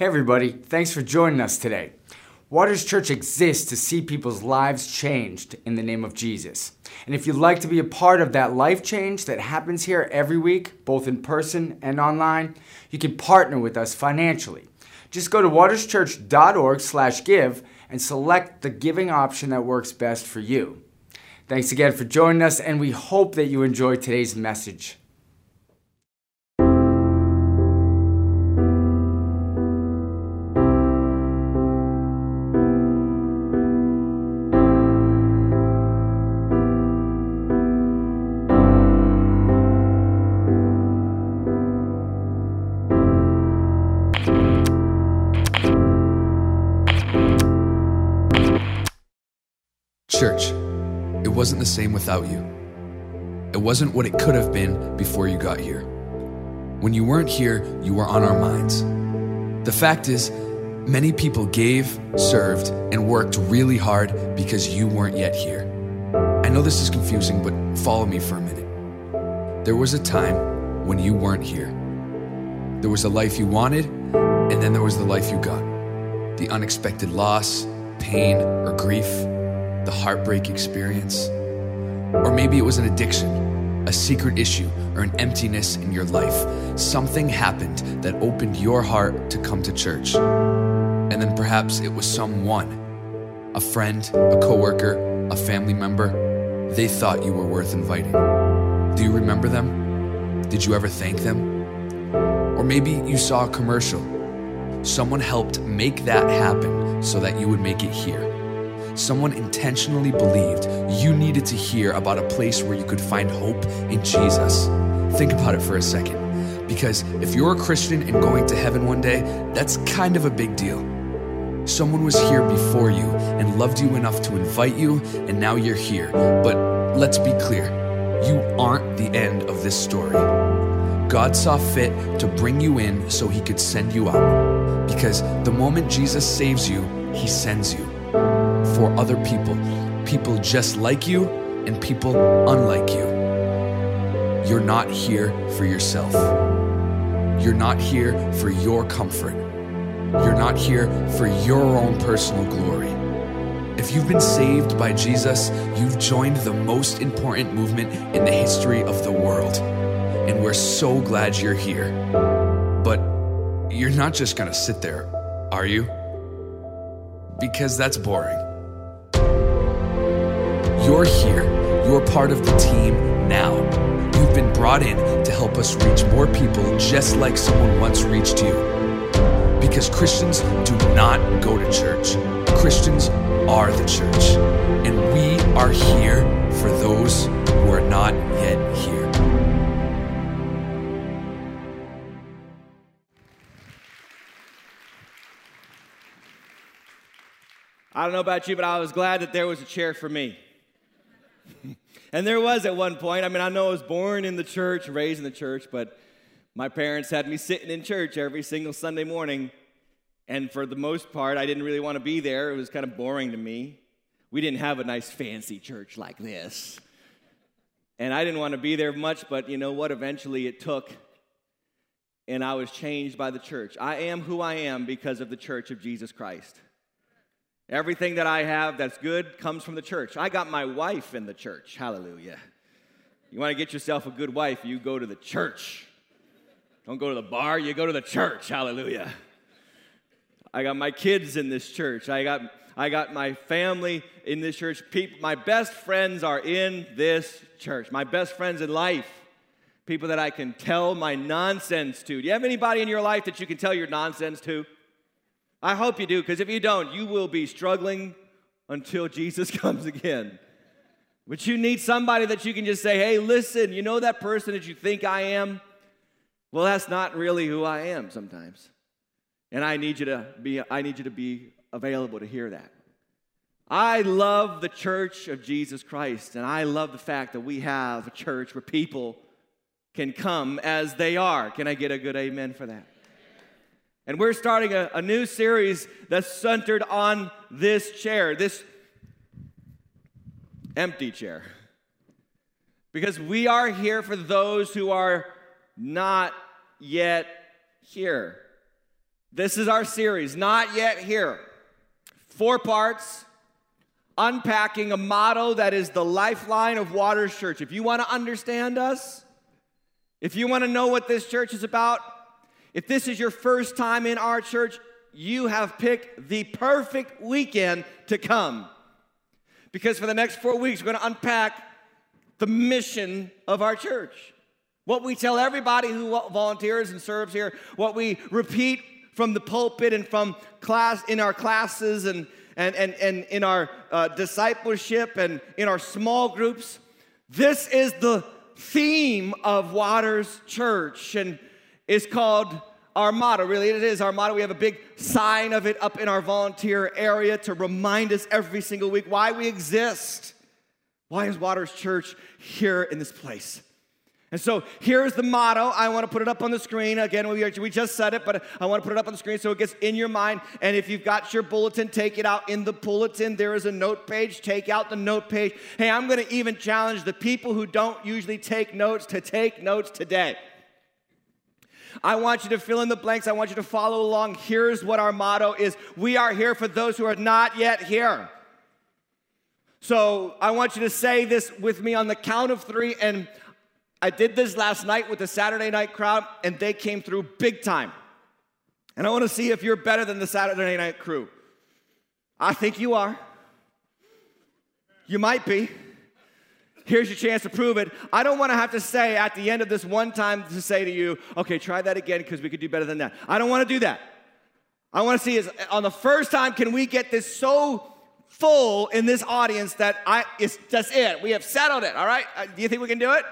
Hey, everybody, thanks for joining us today. Waters Church exists to see people's lives changed in the name of Jesus. And if you'd like to be a part of that life change that happens here every week, both in person and online, you can partner with us financially. Just go to waterschurch.org/give and select the giving option that works best for you. Thanks again for joining us, and we hope that you enjoyed today's message. Same without you. It wasn't what it could have been before you got here. When you weren't here, you were on our minds. The fact is, many people gave, served, and worked really hard because you weren't yet here. I know this is confusing, but follow me for a minute. There was a time when you weren't here. There was a life you wanted, and then there was the life you got. The unexpected loss, pain, or grief the heartbreak experience. Or maybe it was an addiction, a secret issue, or an emptiness in your life. Something happened that opened your heart to come to church. And then perhaps it was someone a friend, a coworker, a family member. They thought you were worth inviting. Do you remember them? Did you ever thank them? Or maybe you saw a commercial. Someone helped make that happen so that you would make it here someone intentionally believed you needed to hear about a place where you could find hope in Jesus. Think about it for a second. Because if you're a Christian and going to heaven one day, that's kind of a big deal. Someone was here before you and loved you enough to invite you, and now you're here. But let's be clear you aren't the end of this story. God saw fit to bring you in so he could send you out. Because the moment Jesus saves you, he sends you for other people, people just like you and people unlike you. You're not here for yourself. You're not here for your comfort. You're not here for your own personal glory. If you've been saved by Jesus, you've joined the most important movement in the history of the world. And we're so glad you're here. But you're not just gonna sit there, are you? Because that's boring. You're here. You're part of the team now. You've been brought in to help us reach more people just like someone once reached you. Because Christians do not go to church, Christians are the church. And we are here for those who are not yet here. I don't know about you, but I was glad that there was a chair for me. and there was at one point. I mean, I know I was born in the church, raised in the church, but my parents had me sitting in church every single Sunday morning. And for the most part, I didn't really want to be there. It was kind of boring to me. We didn't have a nice fancy church like this. And I didn't want to be there much, but you know what? Eventually it took, and I was changed by the church. I am who I am because of the church of Jesus Christ. Everything that I have that's good comes from the church. I got my wife in the church. Hallelujah. You want to get yourself a good wife, you go to the church. Don't go to the bar, you go to the church. Hallelujah. I got my kids in this church. I got I got my family in this church. People, my best friends are in this church. My best friends in life. People that I can tell my nonsense to. Do you have anybody in your life that you can tell your nonsense to? I hope you do, because if you don't, you will be struggling until Jesus comes again. But you need somebody that you can just say, hey, listen, you know that person that you think I am? Well, that's not really who I am sometimes. And I need you to be, I need you to be available to hear that. I love the church of Jesus Christ, and I love the fact that we have a church where people can come as they are. Can I get a good amen for that? And we're starting a, a new series that's centered on this chair, this empty chair. Because we are here for those who are not yet here. This is our series, Not Yet Here. Four parts, unpacking a motto that is the lifeline of Waters Church. If you want to understand us, if you want to know what this church is about, if this is your first time in our church, you have picked the perfect weekend to come. Because for the next four weeks, we're going to unpack the mission of our church. What we tell everybody who volunteers and serves here, what we repeat from the pulpit and from class in our classes and, and, and, and in our uh, discipleship and in our small groups. This is the theme of Waters Church and it's called our motto. Really, it is our motto. We have a big sign of it up in our volunteer area to remind us every single week why we exist. Why is Waters Church here in this place? And so here's the motto. I want to put it up on the screen. Again, we, are, we just said it, but I want to put it up on the screen so it gets in your mind. And if you've got your bulletin, take it out in the bulletin. There is a note page. Take out the note page. Hey, I'm going to even challenge the people who don't usually take notes to take notes today. I want you to fill in the blanks. I want you to follow along. Here's what our motto is We are here for those who are not yet here. So I want you to say this with me on the count of three. And I did this last night with the Saturday night crowd, and they came through big time. And I want to see if you're better than the Saturday night crew. I think you are. You might be. Here's your chance to prove it. I don't want to have to say at the end of this one time to say to you, okay, try that again because we could do better than that. I don't want to do that. I want to see is on the first time, can we get this so full in this audience that I it's that's it. We have settled it. All right. Uh, do you think we can do it?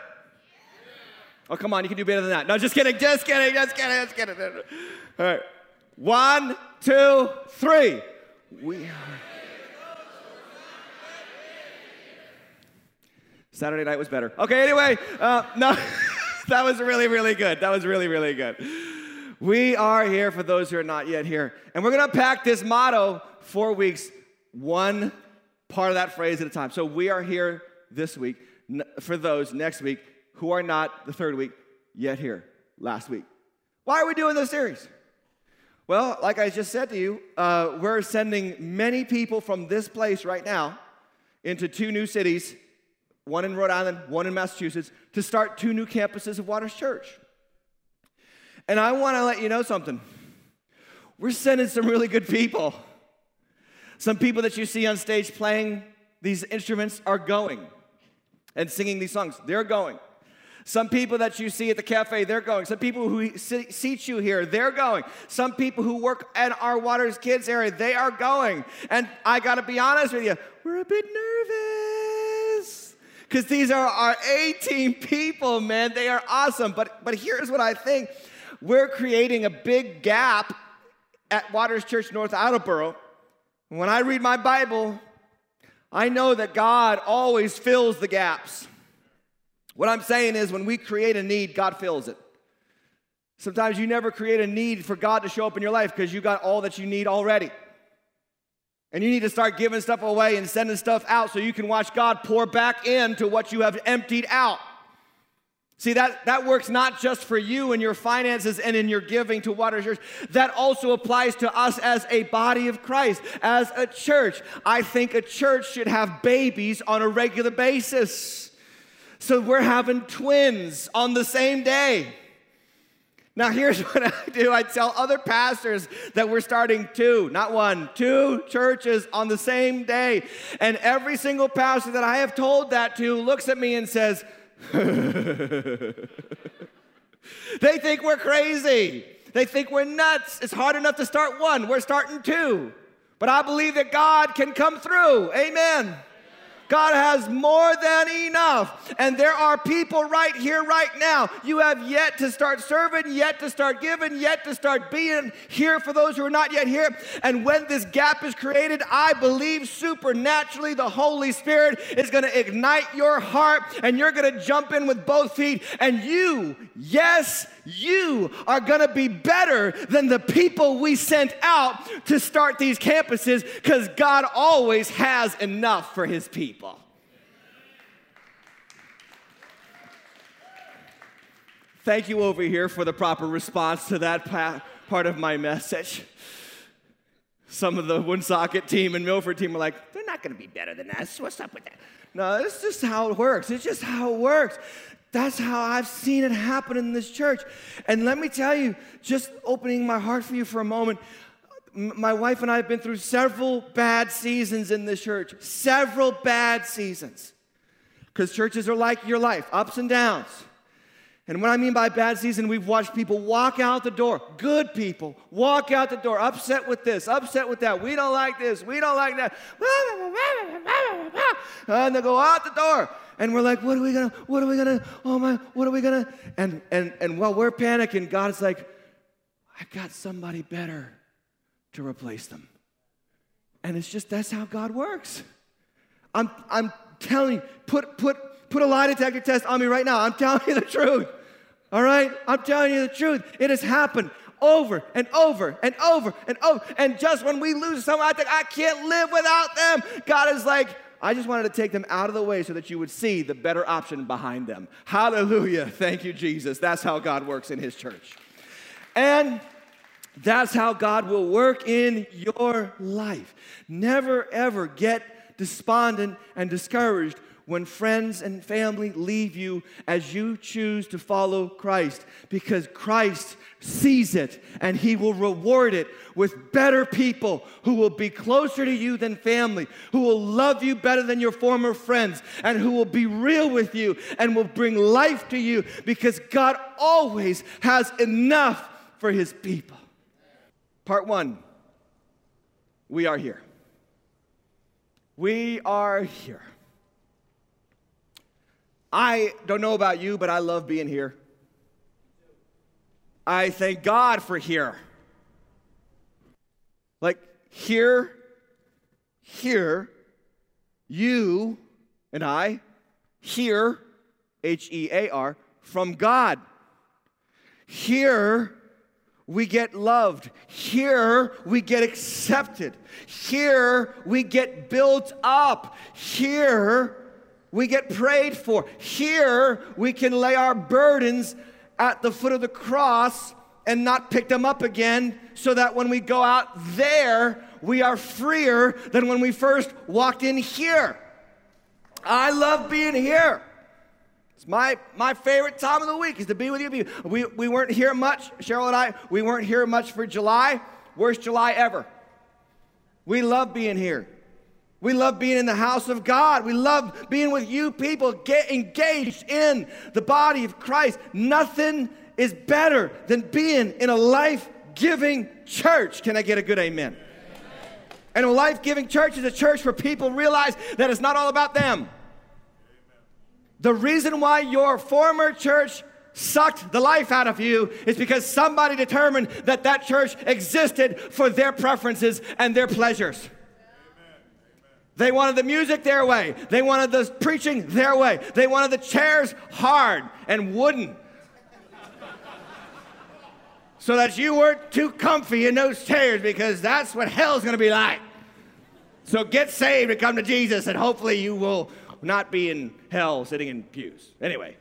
Oh, come on, you can do better than that. No, just kidding, just kidding, just kidding, just kidding. All right. One, two, three. We are. Saturday night was better. Okay, anyway, uh, no, that was really, really good. That was really, really good. We are here for those who are not yet here. And we're going to pack this motto four weeks, one part of that phrase at a time. So we are here this week for those next week who are not the third week yet here last week. Why are we doing this series? Well, like I just said to you, uh, we're sending many people from this place right now into two new cities, one in Rhode Island, one in Massachusetts, to start two new campuses of Waters Church. And I want to let you know something. We're sending some really good people. Some people that you see on stage playing these instruments are going and singing these songs. They're going. Some people that you see at the cafe, they're going. Some people who seat you here, they're going. Some people who work at our Waters Kids area, they are going. And I got to be honest with you, we're a bit nervous because these are our 18 people, man. They are awesome. But but here's what I think: we're creating a big gap at Waters Church North Attleboro. When I read my Bible, I know that God always fills the gaps. What I'm saying is, when we create a need, God fills it. Sometimes you never create a need for God to show up in your life because you got all that you need already. And you need to start giving stuff away and sending stuff out so you can watch God pour back into what you have emptied out. See, that, that works not just for you and your finances and in your giving to Waters Church. That also applies to us as a body of Christ, as a church. I think a church should have babies on a regular basis. So we're having twins on the same day. Now, here's what I do I tell other pastors that we're starting two, not one, two churches on the same day. And every single pastor that I have told that to looks at me and says, they think we're crazy. They think we're nuts. It's hard enough to start one. We're starting two. But I believe that God can come through. Amen. God has more than enough. And there are people right here, right now. You have yet to start serving, yet to start giving, yet to start being here for those who are not yet here. And when this gap is created, I believe supernaturally the Holy Spirit is going to ignite your heart and you're going to jump in with both feet. And you, yes, you are going to be better than the people we sent out to start these campuses because God always has enough for his people. Thank you over here for the proper response to that part of my message. Some of the Woonsocket team and Milford team are like, they're not going to be better than us. What's up with that? No, it's just how it works. It's just how it works. That's how I've seen it happen in this church. And let me tell you, just opening my heart for you for a moment, my wife and I have been through several bad seasons in this church. Several bad seasons. Because churches are like your life, ups and downs. And what I mean by bad season, we've watched people walk out the door, good people, walk out the door, upset with this, upset with that. We don't like this, we don't like that. And they go out the door. And we're like, what are we gonna, what are we gonna, oh my, what are we gonna? And and and while we're panicking, God's like, I got somebody better to replace them. And it's just that's how God works. I'm I'm telling you, put put put a lie detector test on me right now. I'm telling you the truth. All right? I'm telling you the truth. It has happened over and over and over and over. And just when we lose someone, I think I can't live without them. God is like, I just wanted to take them out of the way so that you would see the better option behind them. Hallelujah. Thank you, Jesus. That's how God works in His church. And that's how God will work in your life. Never, ever get despondent and discouraged when friends and family leave you as you choose to follow Christ because Christ sees it and he will reward it with better people who will be closer to you than family, who will love you better than your former friends, and who will be real with you and will bring life to you because God always has enough for his people. Part one we are here. We are here. I don't know about you, but I love being here. I thank God for here. Like here, here, you and I hear, H E A R, from God. Here, we get loved. Here, we get accepted. Here, we get built up. Here, we get prayed for. Here, we can lay our burdens at the foot of the cross and not pick them up again so that when we go out there, we are freer than when we first walked in here. I love being here. It's my, my favorite time of the week is to be with you. We, we weren't here much, Cheryl and I, we weren't here much for July. Worst July ever. We love being here. We love being in the house of God. We love being with you people, get engaged in the body of Christ. Nothing is better than being in a life giving church. Can I get a good amen? amen. And a life giving church is a church where people realize that it's not all about them. Amen. The reason why your former church sucked the life out of you is because somebody determined that that church existed for their preferences and their pleasures. They wanted the music their way. They wanted the preaching their way. They wanted the chairs hard and wooden. so that you weren't too comfy in those chairs because that's what hell's going to be like. So get saved and come to Jesus, and hopefully you will not be in hell sitting in pews. Anyway.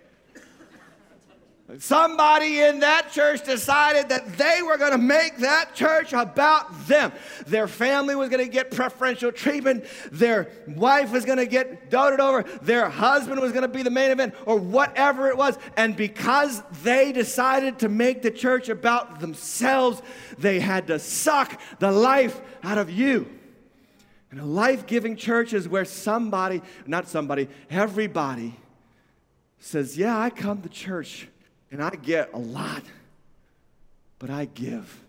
Somebody in that church decided that they were going to make that church about them. Their family was going to get preferential treatment. Their wife was going to get doted over. Their husband was going to be the main event, or whatever it was. And because they decided to make the church about themselves, they had to suck the life out of you. And a life giving church is where somebody, not somebody, everybody says, Yeah, I come to church and I get a lot, but I give.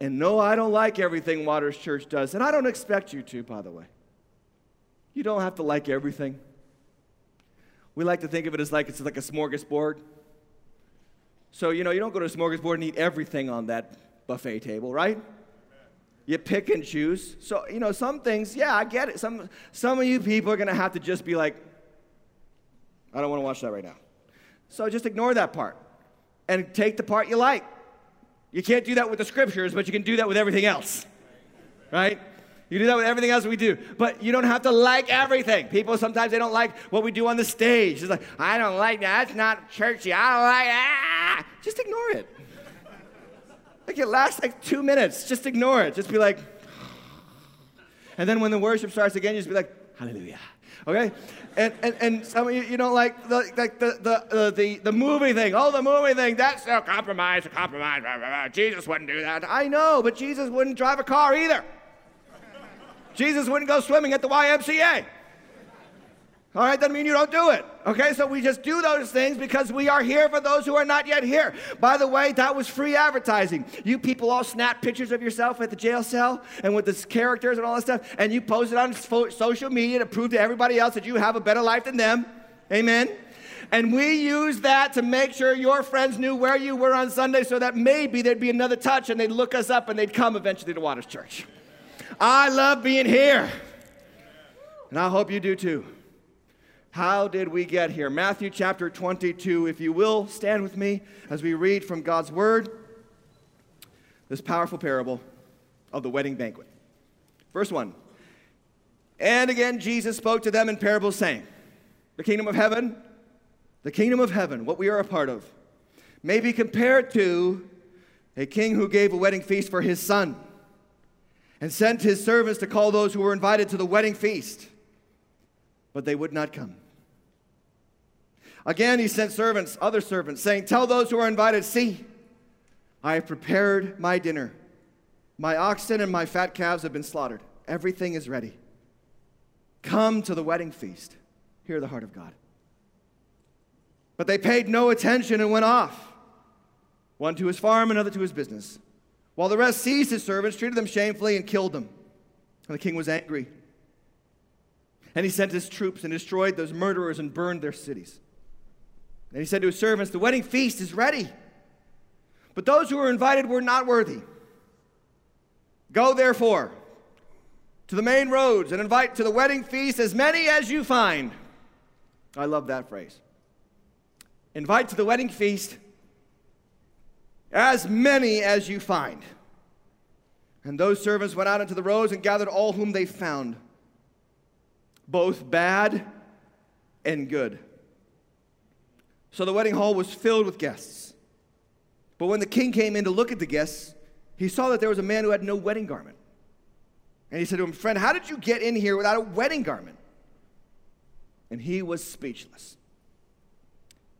And no, I don't like everything Waters Church does, and I don't expect you to, by the way. You don't have to like everything. We like to think of it as like it's like a smorgasbord. So, you know, you don't go to a smorgasbord and eat everything on that buffet table, right? You pick and choose. So, you know, some things, yeah, I get it. Some, some of you people are going to have to just be like, I don't want to watch that right now. So just ignore that part and take the part you like. You can't do that with the scriptures, but you can do that with everything else. Right? You do that with everything else we do. But you don't have to like everything. People sometimes they don't like what we do on the stage. It's like, I don't like that. That's not churchy. I don't like that. Just ignore it. Like it lasts like two minutes. Just ignore it. Just be like, and then when the worship starts again, you just be like, hallelujah. Okay? And, and, and some of you, you know, like the, like the, the, uh, the, the movie thing. Oh, the movie thing. That's a compromise, a compromise. Blah, blah, blah. Jesus wouldn't do that. I know, but Jesus wouldn't drive a car either. Jesus wouldn't go swimming at the YMCA. All right, doesn't mean you don't do it. Okay, so we just do those things because we are here for those who are not yet here. By the way, that was free advertising. You people all snap pictures of yourself at the jail cell and with the characters and all that stuff, and you post it on social media to prove to everybody else that you have a better life than them. Amen. And we use that to make sure your friends knew where you were on Sunday so that maybe there'd be another touch and they'd look us up and they'd come eventually to Waters Church. I love being here. And I hope you do too. How did we get here? Matthew chapter 22. If you will, stand with me as we read from God's word this powerful parable of the wedding banquet. Verse 1. And again, Jesus spoke to them in parables, saying, The kingdom of heaven, the kingdom of heaven, what we are a part of, may be compared to a king who gave a wedding feast for his son and sent his servants to call those who were invited to the wedding feast, but they would not come. Again, he sent servants, other servants, saying, Tell those who are invited, see, I have prepared my dinner. My oxen and my fat calves have been slaughtered. Everything is ready. Come to the wedding feast. Hear the heart of God. But they paid no attention and went off, one to his farm, another to his business. While the rest seized his servants, treated them shamefully, and killed them. And the king was angry. And he sent his troops and destroyed those murderers and burned their cities. And he said to his servants, The wedding feast is ready, but those who were invited were not worthy. Go therefore to the main roads and invite to the wedding feast as many as you find. I love that phrase. Invite to the wedding feast as many as you find. And those servants went out into the roads and gathered all whom they found, both bad and good. So the wedding hall was filled with guests. But when the king came in to look at the guests, he saw that there was a man who had no wedding garment. And he said to him, Friend, how did you get in here without a wedding garment? And he was speechless.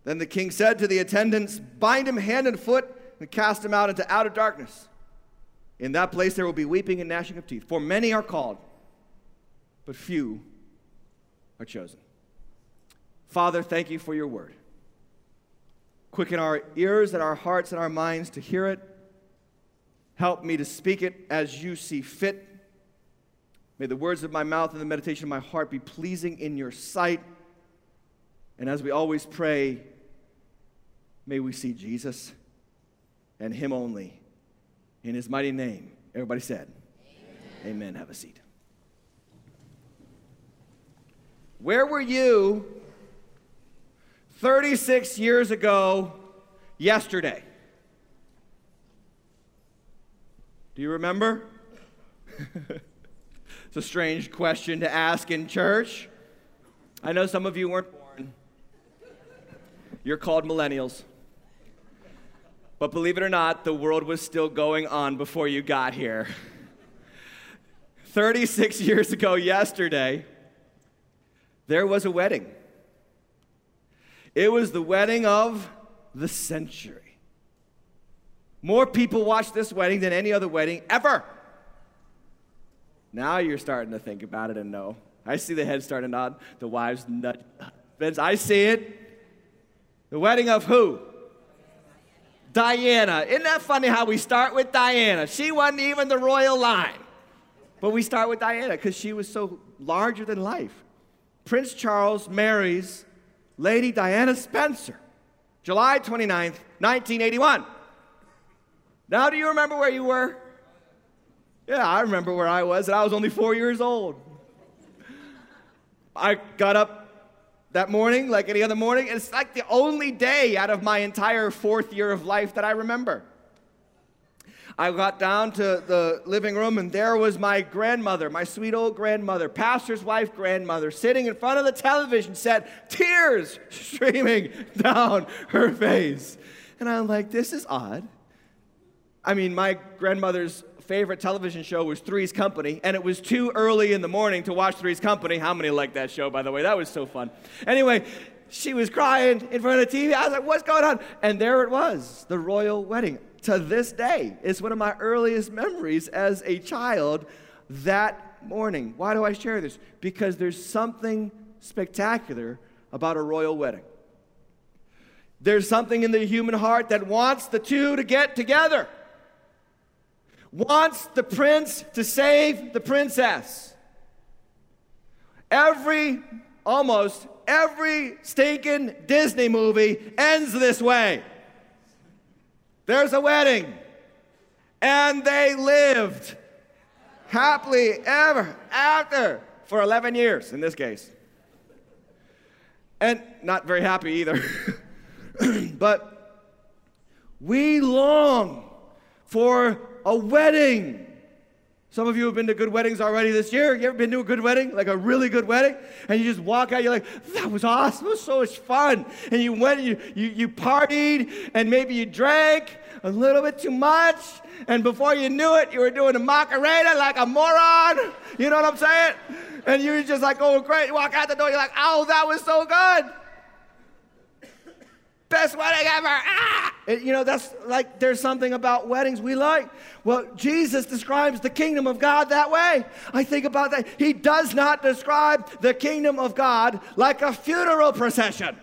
Then the king said to the attendants, Bind him hand and foot and cast him out into outer darkness. In that place there will be weeping and gnashing of teeth, for many are called, but few are chosen. Father, thank you for your word. Quicken our ears and our hearts and our minds to hear it. Help me to speak it as you see fit. May the words of my mouth and the meditation of my heart be pleasing in your sight. And as we always pray, may we see Jesus and Him only. In His mighty name. Everybody said, Amen. Amen. Have a seat. Where were you 36 years ago yesterday. Do you remember? it's a strange question to ask in church. I know some of you weren't born. You're called millennials. But believe it or not, the world was still going on before you got here. 36 years ago yesterday, there was a wedding. It was the wedding of the century. More people watched this wedding than any other wedding ever. Now you're starting to think about it and know. I see the heads starting to nod, the wives nudge. I see it. The wedding of who? Diana. Isn't that funny how we start with Diana? She wasn't even the royal line. But we start with Diana because she was so larger than life. Prince Charles marries Lady Diana Spencer, July 29th, 1981. Now, do you remember where you were? Yeah, I remember where I was, and I was only four years old. I got up that morning like any other morning, it's like the only day out of my entire fourth year of life that I remember. I got down to the living room, and there was my grandmother, my sweet old grandmother, pastor's wife grandmother, sitting in front of the television set, tears streaming down her face. And I'm like, this is odd. I mean, my grandmother's favorite television show was Three's Company, and it was too early in the morning to watch Three's Company. How many like that show, by the way? That was so fun. Anyway, she was crying in front of the TV. I was like, what's going on? And there it was, the royal wedding. To this day, it's one of my earliest memories as a child that morning. Why do I share this? Because there's something spectacular about a royal wedding. There's something in the human heart that wants the two to get together, wants the prince to save the princess. Every, almost every stinking Disney movie ends this way. There's a wedding, and they lived happily ever after for 11 years in this case. And not very happy either. but we long for a wedding. Some of you have been to good weddings already this year. You ever been to a good wedding, like a really good wedding? And you just walk out, you're like, that was awesome. It was so much fun. And you went, and you, you, you partied, and maybe you drank a little bit too much. And before you knew it, you were doing a Macarena like a moron. You know what I'm saying? And you were just like oh, great. You walk out the door, you're like, oh, that was so good best wedding ever. Ah! you know, that's like there's something about weddings we like. Well, Jesus describes the kingdom of God that way. I think about that. He does not describe the kingdom of God like a funeral procession.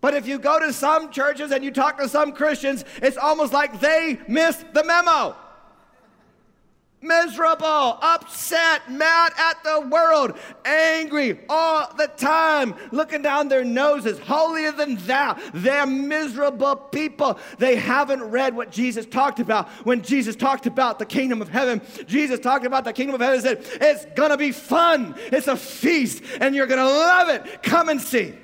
But if you go to some churches and you talk to some Christians, it's almost like they missed the memo miserable, upset, mad at the world, angry all the time, looking down their noses, holier than thou. They're miserable people. They haven't read what Jesus talked about. When Jesus talked about the kingdom of heaven, Jesus talked about the kingdom of heaven and said, It's gonna be fun, it's a feast, and you're gonna love it. Come and see.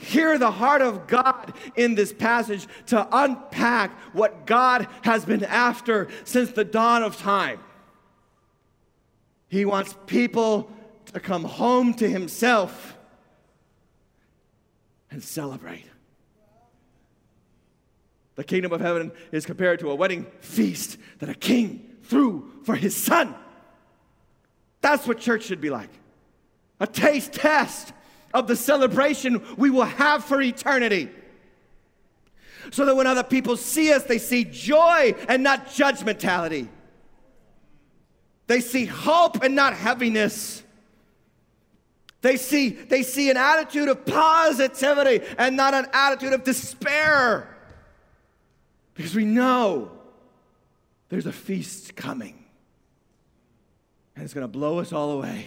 Hear the heart of God in this passage to unpack what God has been after since the dawn of time. He wants people to come home to Himself and celebrate. The kingdom of heaven is compared to a wedding feast that a king threw for his son. That's what church should be like a taste test of the celebration we will have for eternity. So that when other people see us, they see joy and not judgmentality. They see hope and not heaviness. They see, they see an attitude of positivity and not an attitude of despair. Because we know there's a feast coming. And it's going to blow us all away.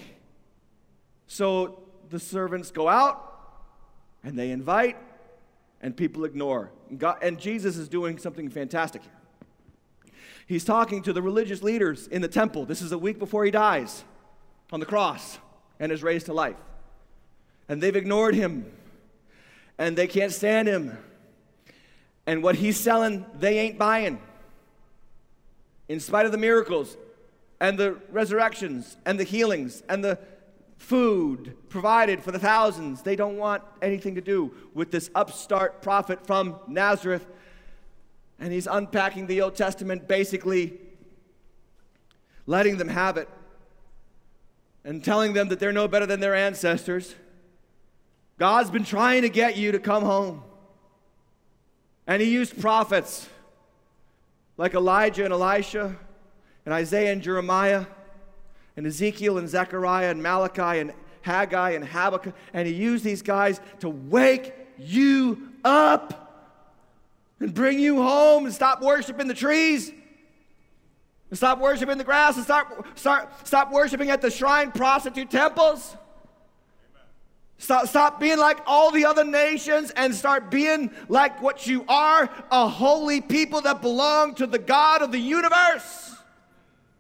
So the servants go out and they invite, and people ignore. And, God, and Jesus is doing something fantastic here. He's talking to the religious leaders in the temple. This is a week before he dies on the cross and is raised to life. And they've ignored him, and they can't stand him. And what he's selling, they ain't buying. In spite of the miracles and the resurrections and the healings and the food provided for the thousands. They don't want anything to do with this upstart prophet from Nazareth. And he's unpacking the Old Testament, basically letting them have it and telling them that they're no better than their ancestors. God's been trying to get you to come home. And he used prophets like Elijah and Elisha and Isaiah and Jeremiah and Ezekiel and Zechariah and Malachi and Haggai and Habakkuk, and he used these guys to wake you up and bring you home and stop worshiping the trees and stop worshiping the grass and start, start, stop worshiping at the shrine prostitute temples. Stop, stop being like all the other nations and start being like what you are a holy people that belong to the God of the universe.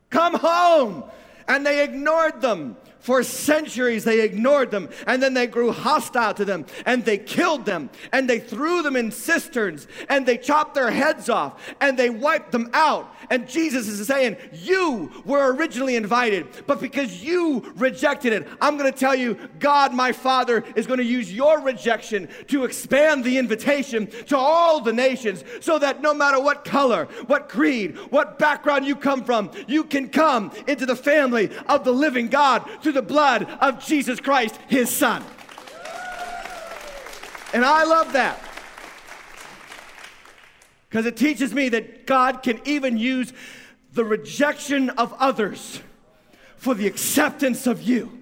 Come home and they ignored them For centuries, they ignored them, and then they grew hostile to them, and they killed them, and they threw them in cisterns, and they chopped their heads off, and they wiped them out. And Jesus is saying, You were originally invited, but because you rejected it, I'm going to tell you, God, my Father, is going to use your rejection to expand the invitation to all the nations so that no matter what color, what creed, what background you come from, you can come into the family of the living God the blood of Jesus Christ, his son. And I love that. Because it teaches me that God can even use the rejection of others for the acceptance of you.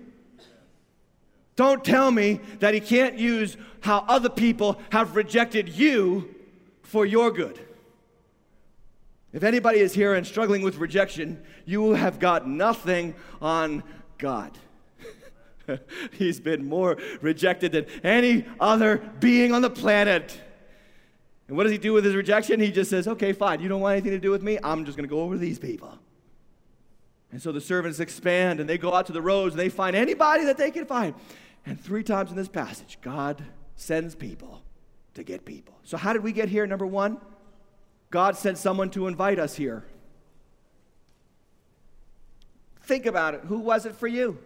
Don't tell me that He can't use how other people have rejected you for your good. If anybody is here and struggling with rejection, you have got nothing on God. He's been more rejected than any other being on the planet. And what does he do with his rejection? He just says, okay, fine, you don't want anything to do with me. I'm just going to go over these people. And so the servants expand and they go out to the roads and they find anybody that they can find. And three times in this passage, God sends people to get people. So, how did we get here? Number one, God sent someone to invite us here. Think about it. Who was it for you?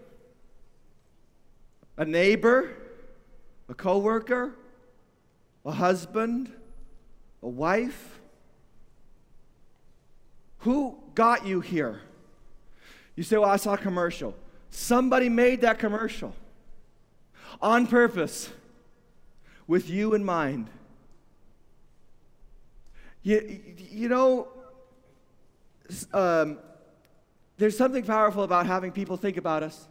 a neighbor, a coworker, a husband, a wife? Who got you here? You say, Well, I saw a commercial. Somebody made that commercial on purpose with you in mind. You, you know, um, there's something powerful about having people think about us,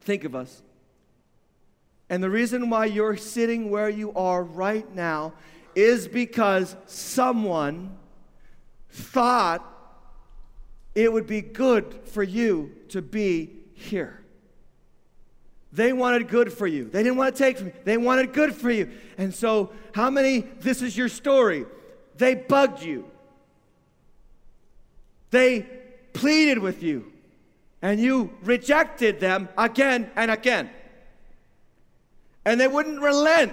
think of us. And the reason why you're sitting where you are right now is because someone thought it would be good for you to be here. They wanted good for you. They didn't want to take from you. They wanted good for you. And so, how many, this is your story, they bugged you. They pleaded with you. And you rejected them again and again and they wouldn't relent.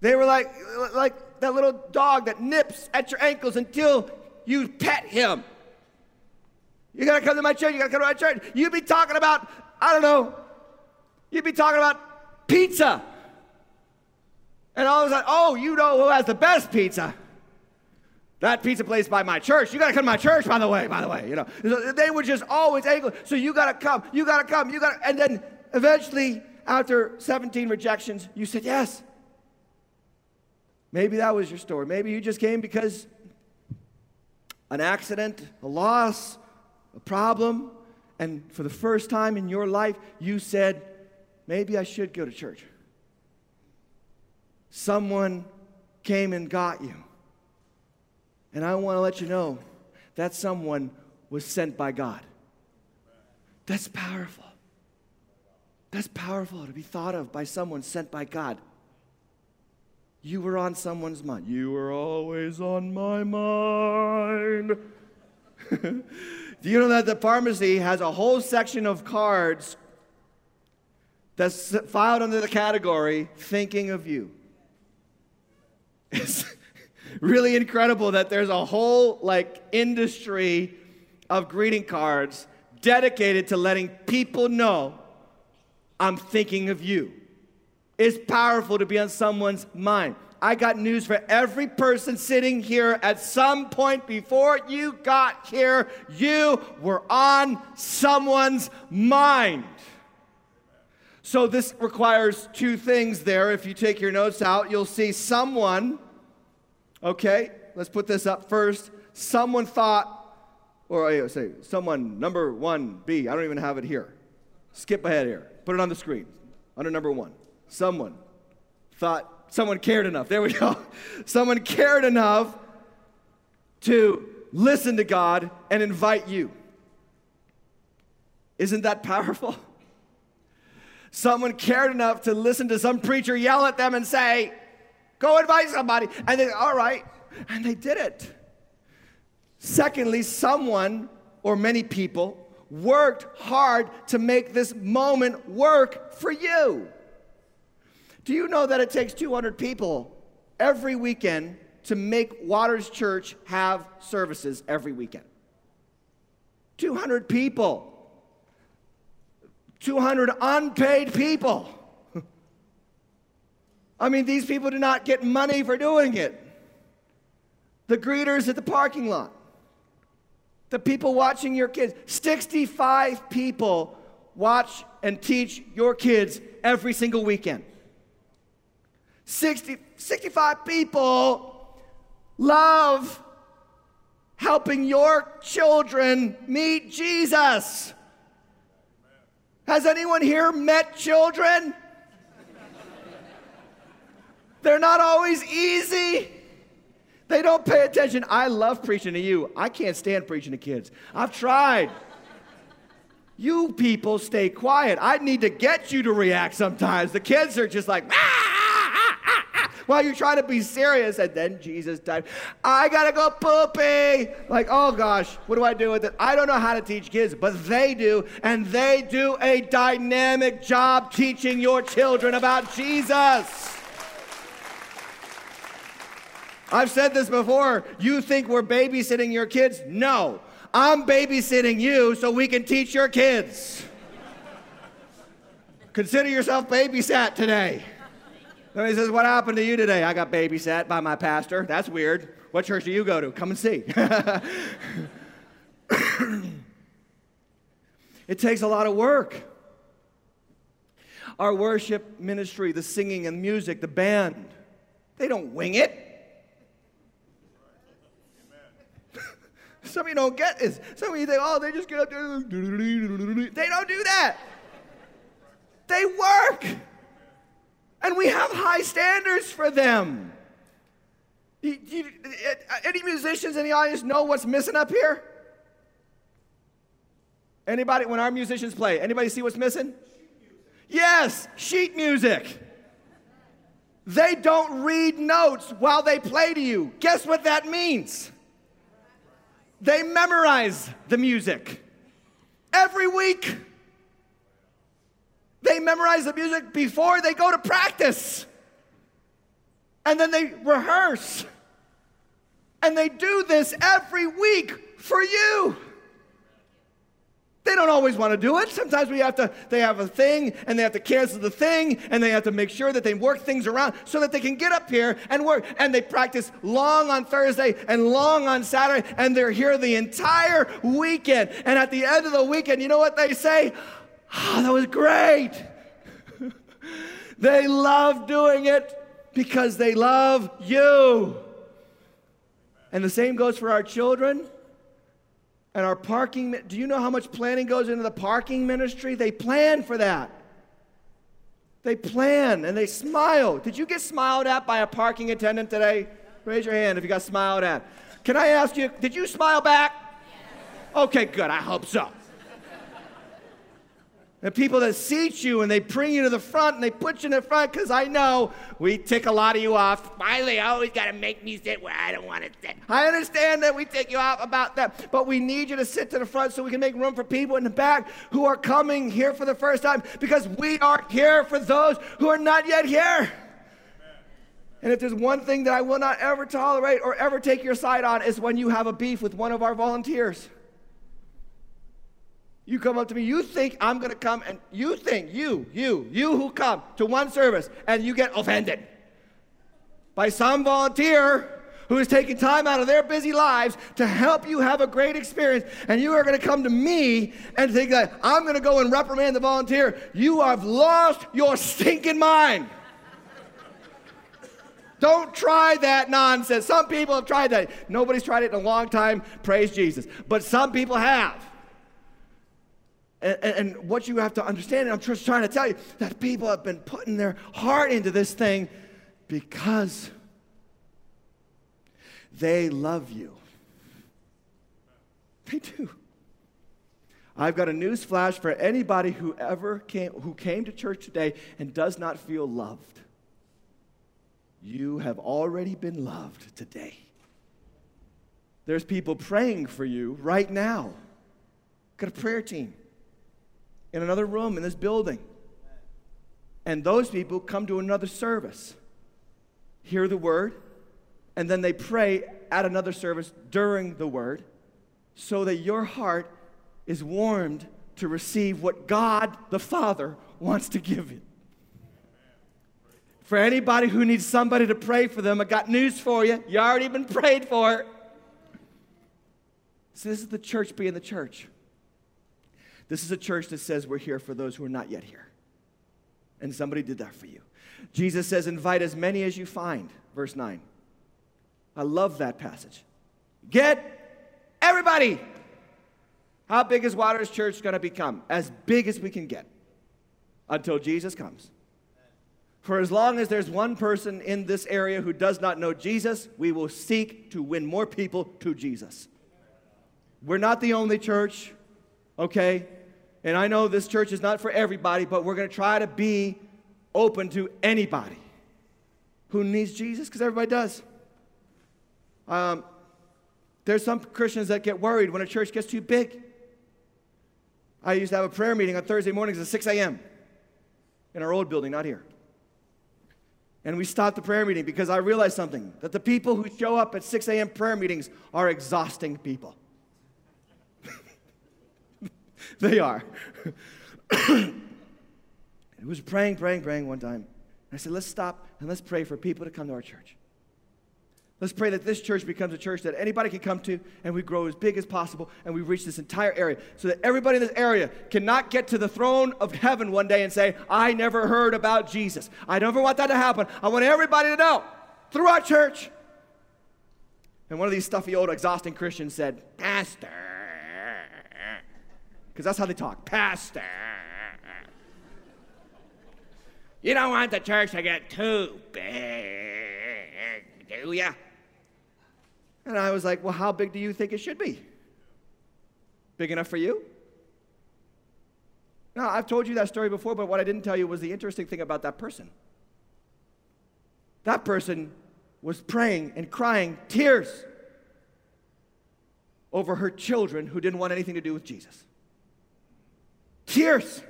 They were like, like that little dog that nips at your ankles until you pet him. You gotta come to my church, you gotta come to my church. You'd be talking about, I don't know, you'd be talking about pizza. And all of a sudden, oh, you know who has the best pizza? That pizza place by my church. You got to come to my church, by the way, by the way. You know, they were just always angry. So you got to come, you got to come, you got to, and then eventually after 17 rejections, you said yes. Maybe that was your story. Maybe you just came because an accident, a loss, a problem, and for the first time in your life, you said, maybe I should go to church. Someone came and got you. And I want to let you know that someone was sent by God. That's powerful. That's powerful to be thought of by someone sent by God. You were on someone's mind. You were always on my mind. Do you know that the pharmacy has a whole section of cards that's filed under the category thinking of you? really incredible that there's a whole like industry of greeting cards dedicated to letting people know I'm thinking of you. It's powerful to be on someone's mind. I got news for every person sitting here at some point before you got here, you were on someone's mind. So, this requires two things there. If you take your notes out, you'll see someone, okay, let's put this up first. Someone thought, or oh, I say, someone, number one, B, I don't even have it here. Skip ahead here. Put it on the screen under number one. Someone thought, someone cared enough. There we go. someone cared enough to listen to God and invite you. Isn't that powerful? Someone cared enough to listen to some preacher yell at them and say, Go invite somebody. And they, all right. And they did it. Secondly, someone or many people worked hard to make this moment work for you. Do you know that it takes 200 people every weekend to make Waters Church have services every weekend? 200 people. 200 unpaid people. I mean, these people do not get money for doing it. The greeters at the parking lot, the people watching your kids. 65 people watch and teach your kids every single weekend. 60, 65 people love helping your children meet Jesus. Has anyone here met children? They're not always easy. They don't pay attention. I love preaching to you. I can't stand preaching to kids. I've tried. You people stay quiet. I need to get you to react sometimes. The kids are just like, ah, ah, ah, ah, while you're trying to be serious, and then Jesus died. I gotta go poopy. Like, oh gosh, what do I do with it? I don't know how to teach kids, but they do, and they do a dynamic job teaching your children about Jesus. I've said this before. You think we're babysitting your kids? No. I'm babysitting you so we can teach your kids. Consider yourself babysat today. Somebody says, What happened to you today? I got babysat by my pastor. That's weird. What church do you go to? Come and see. it takes a lot of work. Our worship ministry, the singing and music, the band, they don't wing it. Some of you don't get this. Some of you think, oh, they just get up there. They don't do that. They work. And we have high standards for them. Any musicians in the audience know what's missing up here? Anybody, when our musicians play, anybody see what's missing? Yes, sheet music. They don't read notes while they play to you. Guess what that means? They memorize the music every week. They memorize the music before they go to practice. And then they rehearse. And they do this every week for you. They don't always want to do it. Sometimes we have to, they have a thing and they have to cancel the thing and they have to make sure that they work things around so that they can get up here and work. And they practice long on Thursday and long on Saturday and they're here the entire weekend. And at the end of the weekend, you know what they say? Oh, that was great. they love doing it because they love you. And the same goes for our children and our parking, do you know how much planning goes into the parking ministry? They plan for that. They plan and they smile. Did you get smiled at by a parking attendant today? Raise your hand if you got smiled at. Can I ask you, did you smile back? Okay, good. I hope so. The people that seat you and they bring you to the front and they put you in the front because I know we tick a lot of you off. They always got to make me sit where I don't want to sit? I understand that we tick you off about that, but we need you to sit to the front so we can make room for people in the back who are coming here for the first time because we are here for those who are not yet here. And if there's one thing that I will not ever tolerate or ever take your side on, is when you have a beef with one of our volunteers. You come up to me, you think I'm going to come, and you think, you, you, you who come to one service, and you get offended by some volunteer who is taking time out of their busy lives to help you have a great experience, and you are going to come to me and think that I'm going to go and reprimand the volunteer. You have lost your stinking mind. Don't try that nonsense. Some people have tried that. Nobody's tried it in a long time. Praise Jesus. But some people have. And, and, what you have to understand, and I'm just trying to tell you, that people have been putting their heart into this thing because they love you. They do. I've got a news flash for anybody who ever came, who came to church today and does not feel loved. You have already been loved today. There's people praying for you right now got a prayer team in another room in this building. And those people come to another service, hear the word, and then they pray at another service during the word so that your heart is warmed to receive what God the Father wants to give you. For anybody who needs somebody to pray for them, I got news for you. You already been prayed for. So, this is the church being the church. This is a church that says we're here for those who are not yet here. And somebody did that for you. Jesus says, invite as many as you find, verse 9. I love that passage. Get everybody. How big is Waters Church going to become? As big as we can get until Jesus comes. For as long as there's one person in this area who does not know Jesus, we will seek to win more people to Jesus. We're not the only church, okay? And I know this church is not for everybody, but we're going to try to be open to anybody who needs Jesus, because everybody does. Um, there's some Christians that get worried when a church gets too big. I used to have a prayer meeting on Thursday mornings at 6 a.m. in our old building, not here. And we stopped the prayer meeting because I realized something that the people who show up at 6 a.m. prayer meetings are exhausting people. they are. it was praying, praying, praying one time. I said, let's stop and let's pray for people to come to our church. Let's pray that this church becomes a church that anybody can come to and we grow as big as possible and we reach this entire area so that everybody in this area cannot get to the throne of heaven one day and say, I never heard about Jesus. I never want that to happen. I want everybody to know through our church. And one of these stuffy old exhausting Christians said, Pastor. Because that's how they talk. Pastor. You don't want the church to get too big, do ya? And I was like, Well, how big do you think it should be? Big enough for you? Now, I've told you that story before, but what I didn't tell you was the interesting thing about that person. That person was praying and crying tears over her children who didn't want anything to do with Jesus. Tears.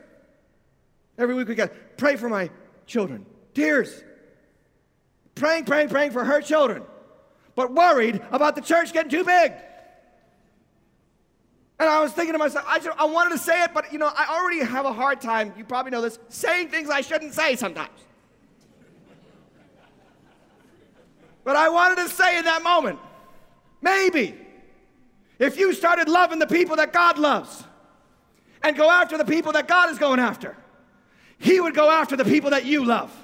Every week we got, pray for my children. Tears. Praying, praying, praying for her children but worried about the church getting too big. And I was thinking to myself, I, I wanted to say it, but you know, I already have a hard time, you probably know this, saying things I shouldn't say sometimes. But I wanted to say in that moment, maybe if you started loving the people that God loves and go after the people that God is going after, He would go after the people that you love.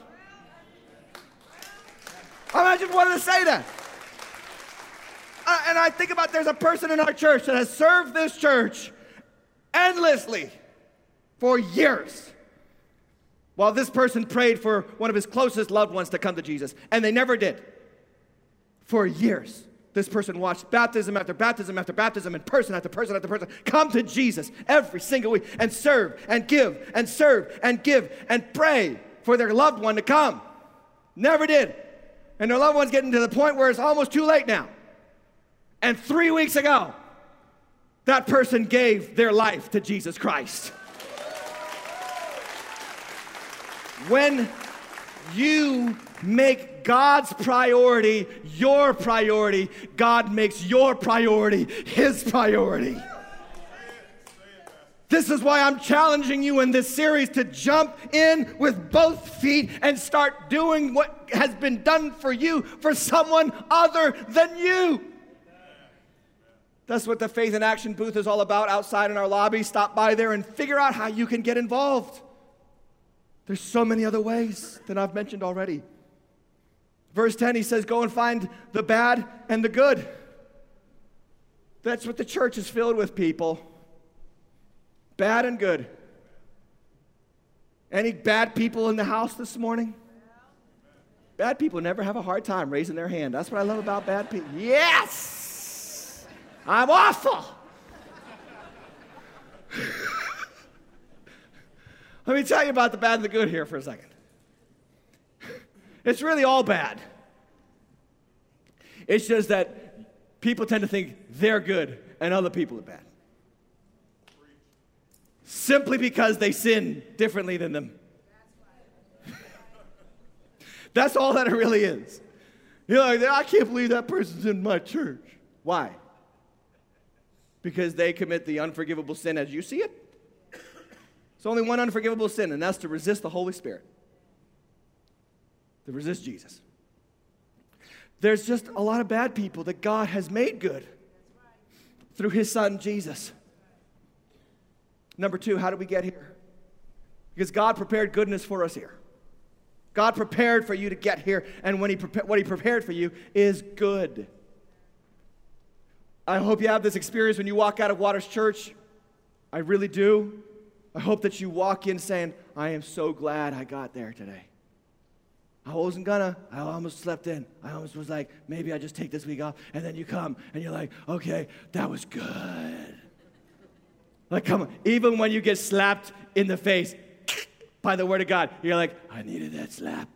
I just wanted to say that and I think about there's a person in our church that has served this church endlessly for years. While this person prayed for one of his closest loved ones to come to Jesus, and they never did. For years, this person watched baptism after baptism after baptism, and person after person after person come to Jesus every single week and serve and give and serve and give and pray for their loved one to come. Never did. And their loved one's getting to the point where it's almost too late now. And three weeks ago, that person gave their life to Jesus Christ. When you make God's priority your priority, God makes your priority his priority. This is why I'm challenging you in this series to jump in with both feet and start doing what has been done for you for someone other than you. That's what the Faith in Action booth is all about outside in our lobby. Stop by there and figure out how you can get involved. There's so many other ways that I've mentioned already. Verse 10, he says, Go and find the bad and the good. That's what the church is filled with, people. Bad and good. Any bad people in the house this morning? Bad people never have a hard time raising their hand. That's what I love about bad people. Yes! I'm awful. Let me tell you about the bad and the good here for a second. It's really all bad. It's just that people tend to think they're good and other people are bad. simply because they sin differently than them. That's all that it really is. You're like, I can't believe that person's in my church. Why? Because they commit the unforgivable sin as you see it? It's only one unforgivable sin, and that's to resist the Holy Spirit, to resist Jesus. There's just a lot of bad people that God has made good through his son Jesus. Number two, how did we get here? Because God prepared goodness for us here. God prepared for you to get here, and when he prepa- what He prepared for you is good. I hope you have this experience when you walk out of Waters Church. I really do. I hope that you walk in saying, I am so glad I got there today. I wasn't gonna. I almost slept in. I almost was like, maybe I just take this week off. And then you come and you're like, okay, that was good. Like, come on. Even when you get slapped in the face, by the word of God. You're like, I needed that slap.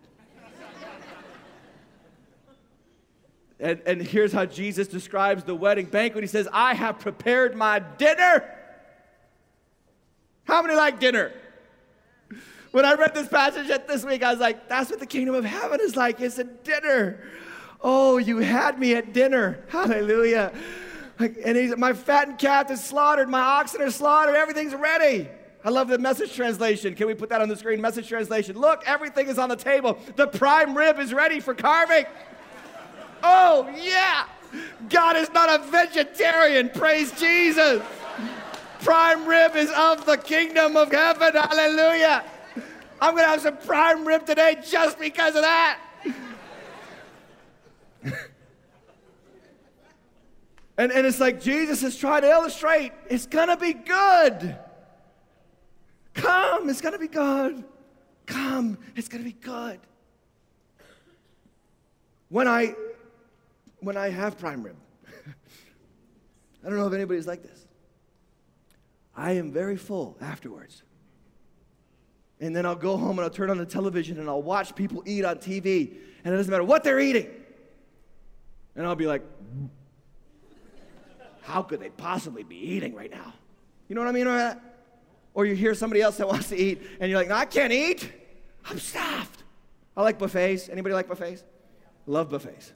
and, and here's how Jesus describes the wedding banquet. He says, I have prepared my dinner. How many like dinner? When I read this passage this week, I was like, that's what the kingdom of heaven is like. It's a dinner. Oh, you had me at dinner. Hallelujah. And he's, my fattened calf is slaughtered, my oxen are slaughtered, everything's ready. I love the message translation. Can we put that on the screen? Message translation. Look, everything is on the table. The prime rib is ready for carving. Oh, yeah. God is not a vegetarian. Praise Jesus. Prime rib is of the kingdom of heaven. Hallelujah. I'm going to have some prime rib today just because of that. and, and it's like Jesus is trying to illustrate it's going to be good. Come, it's going to be good. Come, it's going to be good. When I when I have prime rib, I don't know if anybody's like this. I am very full afterwards. And then I'll go home and I'll turn on the television and I'll watch people eat on TV, and it doesn't matter what they're eating. And I'll be like, how could they possibly be eating right now? You know what I mean? Or you hear somebody else that wants to eat, and you're like, no, I can't eat. I'm stuffed. I like buffets. Anybody like buffets? Love buffets.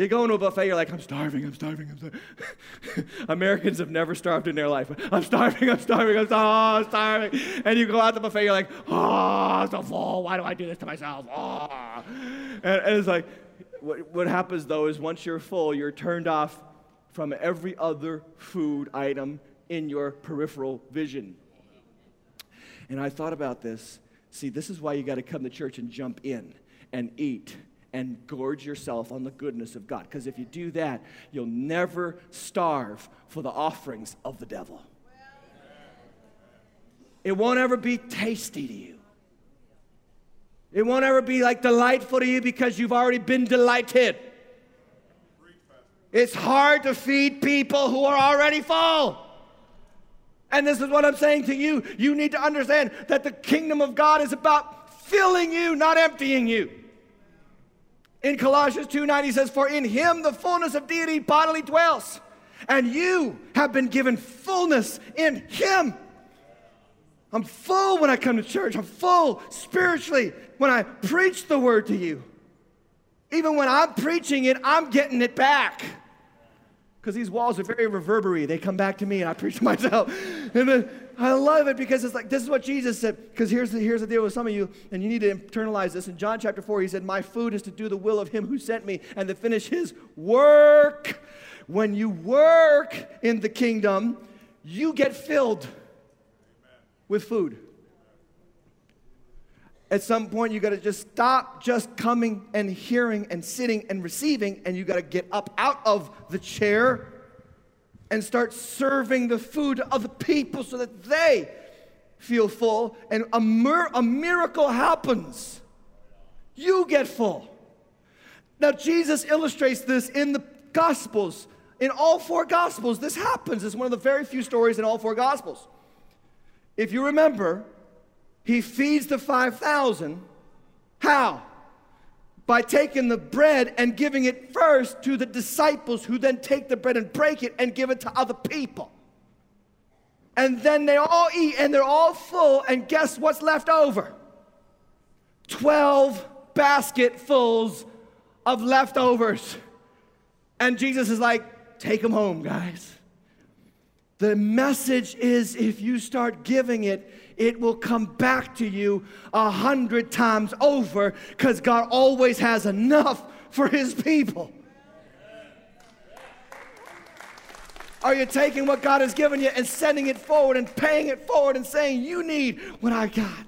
You go into a buffet, you're like, I'm starving, I'm starving, I'm starving. Americans have never starved in their life. I'm starving, I'm starving, I'm, starving. And you go out the buffet, you're like, ah, oh, I'm so full. Why do I do this to myself? Oh. And, and it's like, what, what happens though is once you're full, you're turned off from every other food item in your peripheral vision. And I thought about this. See, this is why you got to come to church and jump in and eat and gorge yourself on the goodness of God. Because if you do that, you'll never starve for the offerings of the devil. It won't ever be tasty to you. It won't ever be like delightful to you because you've already been delighted. It's hard to feed people who are already full. And this is what I'm saying to you. You need to understand that the kingdom of God is about filling you, not emptying you. In Colossians 2:9 he says, "For in him the fullness of deity bodily dwells, and you have been given fullness in him." I'm full when I come to church. I'm full spiritually when I preach the word to you. Even when I'm preaching it, I'm getting it back because these walls are very reverberary. They come back to me, and I preach to myself. And then I love it because it's like this is what Jesus said. Because here's the, here's the deal with some of you, and you need to internalize this. In John chapter 4, he said, My food is to do the will of him who sent me and to finish his work. When you work in the kingdom, you get filled with food. At some point, you got to just stop just coming and hearing and sitting and receiving, and you got to get up out of the chair and start serving the food to other people so that they feel full, and a, mir- a miracle happens. You get full. Now, Jesus illustrates this in the Gospels. In all four Gospels, this happens. It's one of the very few stories in all four Gospels. If you remember, he feeds the 5,000. How? By taking the bread and giving it first to the disciples, who then take the bread and break it and give it to other people. And then they all eat and they're all full, and guess what's left over? 12 basketfuls of leftovers. And Jesus is like, take them home, guys. The message is if you start giving it, it will come back to you a hundred times over because God always has enough for his people. Are you taking what God has given you and sending it forward and paying it forward and saying, You need what I got?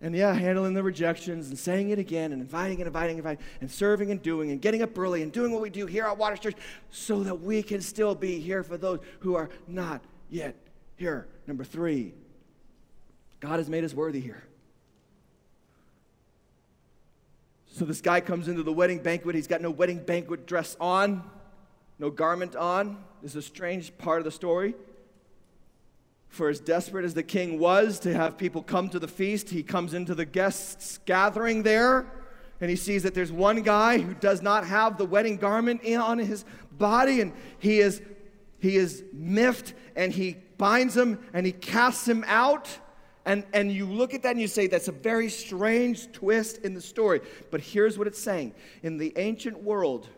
And yeah, handling the rejections and saying it again and inviting and inviting and inviting and serving and doing and getting up early and doing what we do here at Waters Church so that we can still be here for those who are not yet here. Number three, God has made us worthy here. So this guy comes into the wedding banquet. He's got no wedding banquet dress on, no garment on. This is a strange part of the story. For as desperate as the king was to have people come to the feast, he comes into the guests gathering there and he sees that there's one guy who does not have the wedding garment on his body and he is he is miffed and he binds him and he casts him out and, and you look at that and you say that's a very strange twist in the story. But here's what it's saying. In the ancient world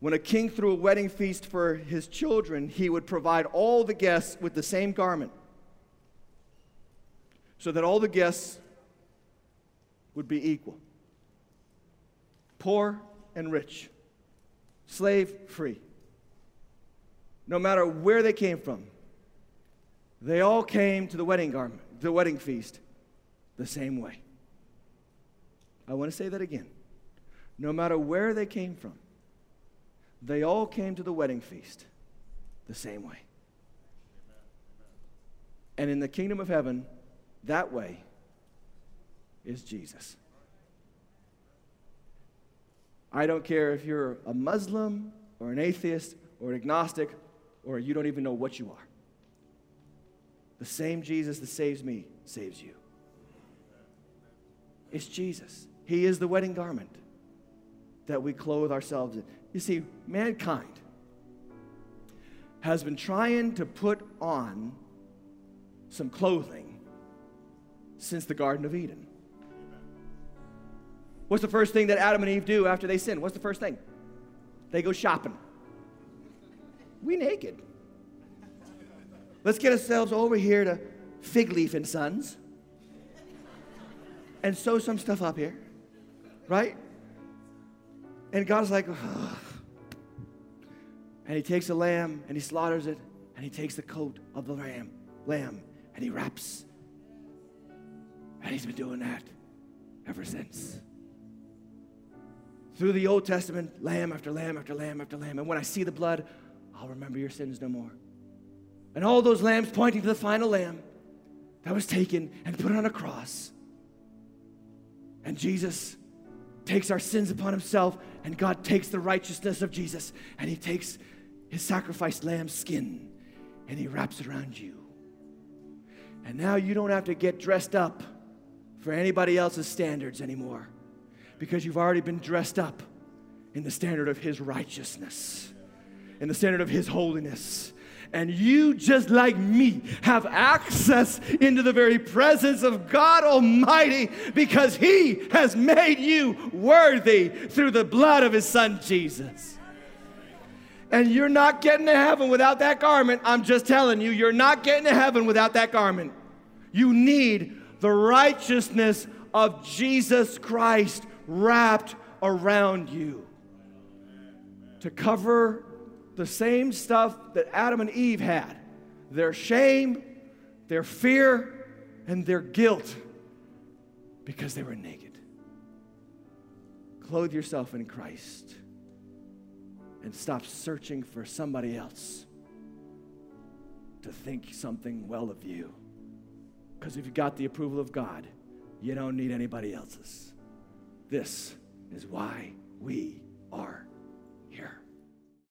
when a king threw a wedding feast for his children, he would provide all the guests with the same garment so that all the guests would be equal. Poor and rich, slave free. No matter where they came from, they all came to the wedding garment, the wedding feast, the same way. I want to say that again. No matter where they came from, they all came to the wedding feast the same way. And in the kingdom of heaven, that way is Jesus. I don't care if you're a Muslim or an atheist or an agnostic or you don't even know what you are. The same Jesus that saves me saves you. It's Jesus. He is the wedding garment that we clothe ourselves in. You see, mankind has been trying to put on some clothing since the Garden of Eden. What's the first thing that Adam and Eve do after they sin? What's the first thing? They go shopping. We naked. Let's get ourselves over here to Fig Leaf and Sons and sew some stuff up here, right? And God's like, Ugh. and he takes a lamb and he slaughters it, and he takes the coat of the lamb, lamb, and he wraps. And he's been doing that ever since. Through the Old Testament, lamb after lamb after lamb after lamb. And when I see the blood, I'll remember your sins no more. And all those lambs pointing to the final lamb that was taken and put on a cross. And Jesus takes our sins upon himself, and God takes the righteousness of Jesus and he takes his sacrificed lamb skin and he wraps it around you. And now you don't have to get dressed up for anybody else's standards anymore because you've already been dressed up in the standard of his righteousness, in the standard of his holiness and you, just like me, have access into the very presence of God Almighty because He has made you worthy through the blood of His Son Jesus. And you're not getting to heaven without that garment. I'm just telling you, you're not getting to heaven without that garment. You need the righteousness of Jesus Christ wrapped around you to cover the same stuff that Adam and Eve had their shame, their fear, and their guilt because they were naked. Clothe yourself in Christ and stop searching for somebody else to think something well of you. Because if you got the approval of God, you don't need anybody else's. This is why we are.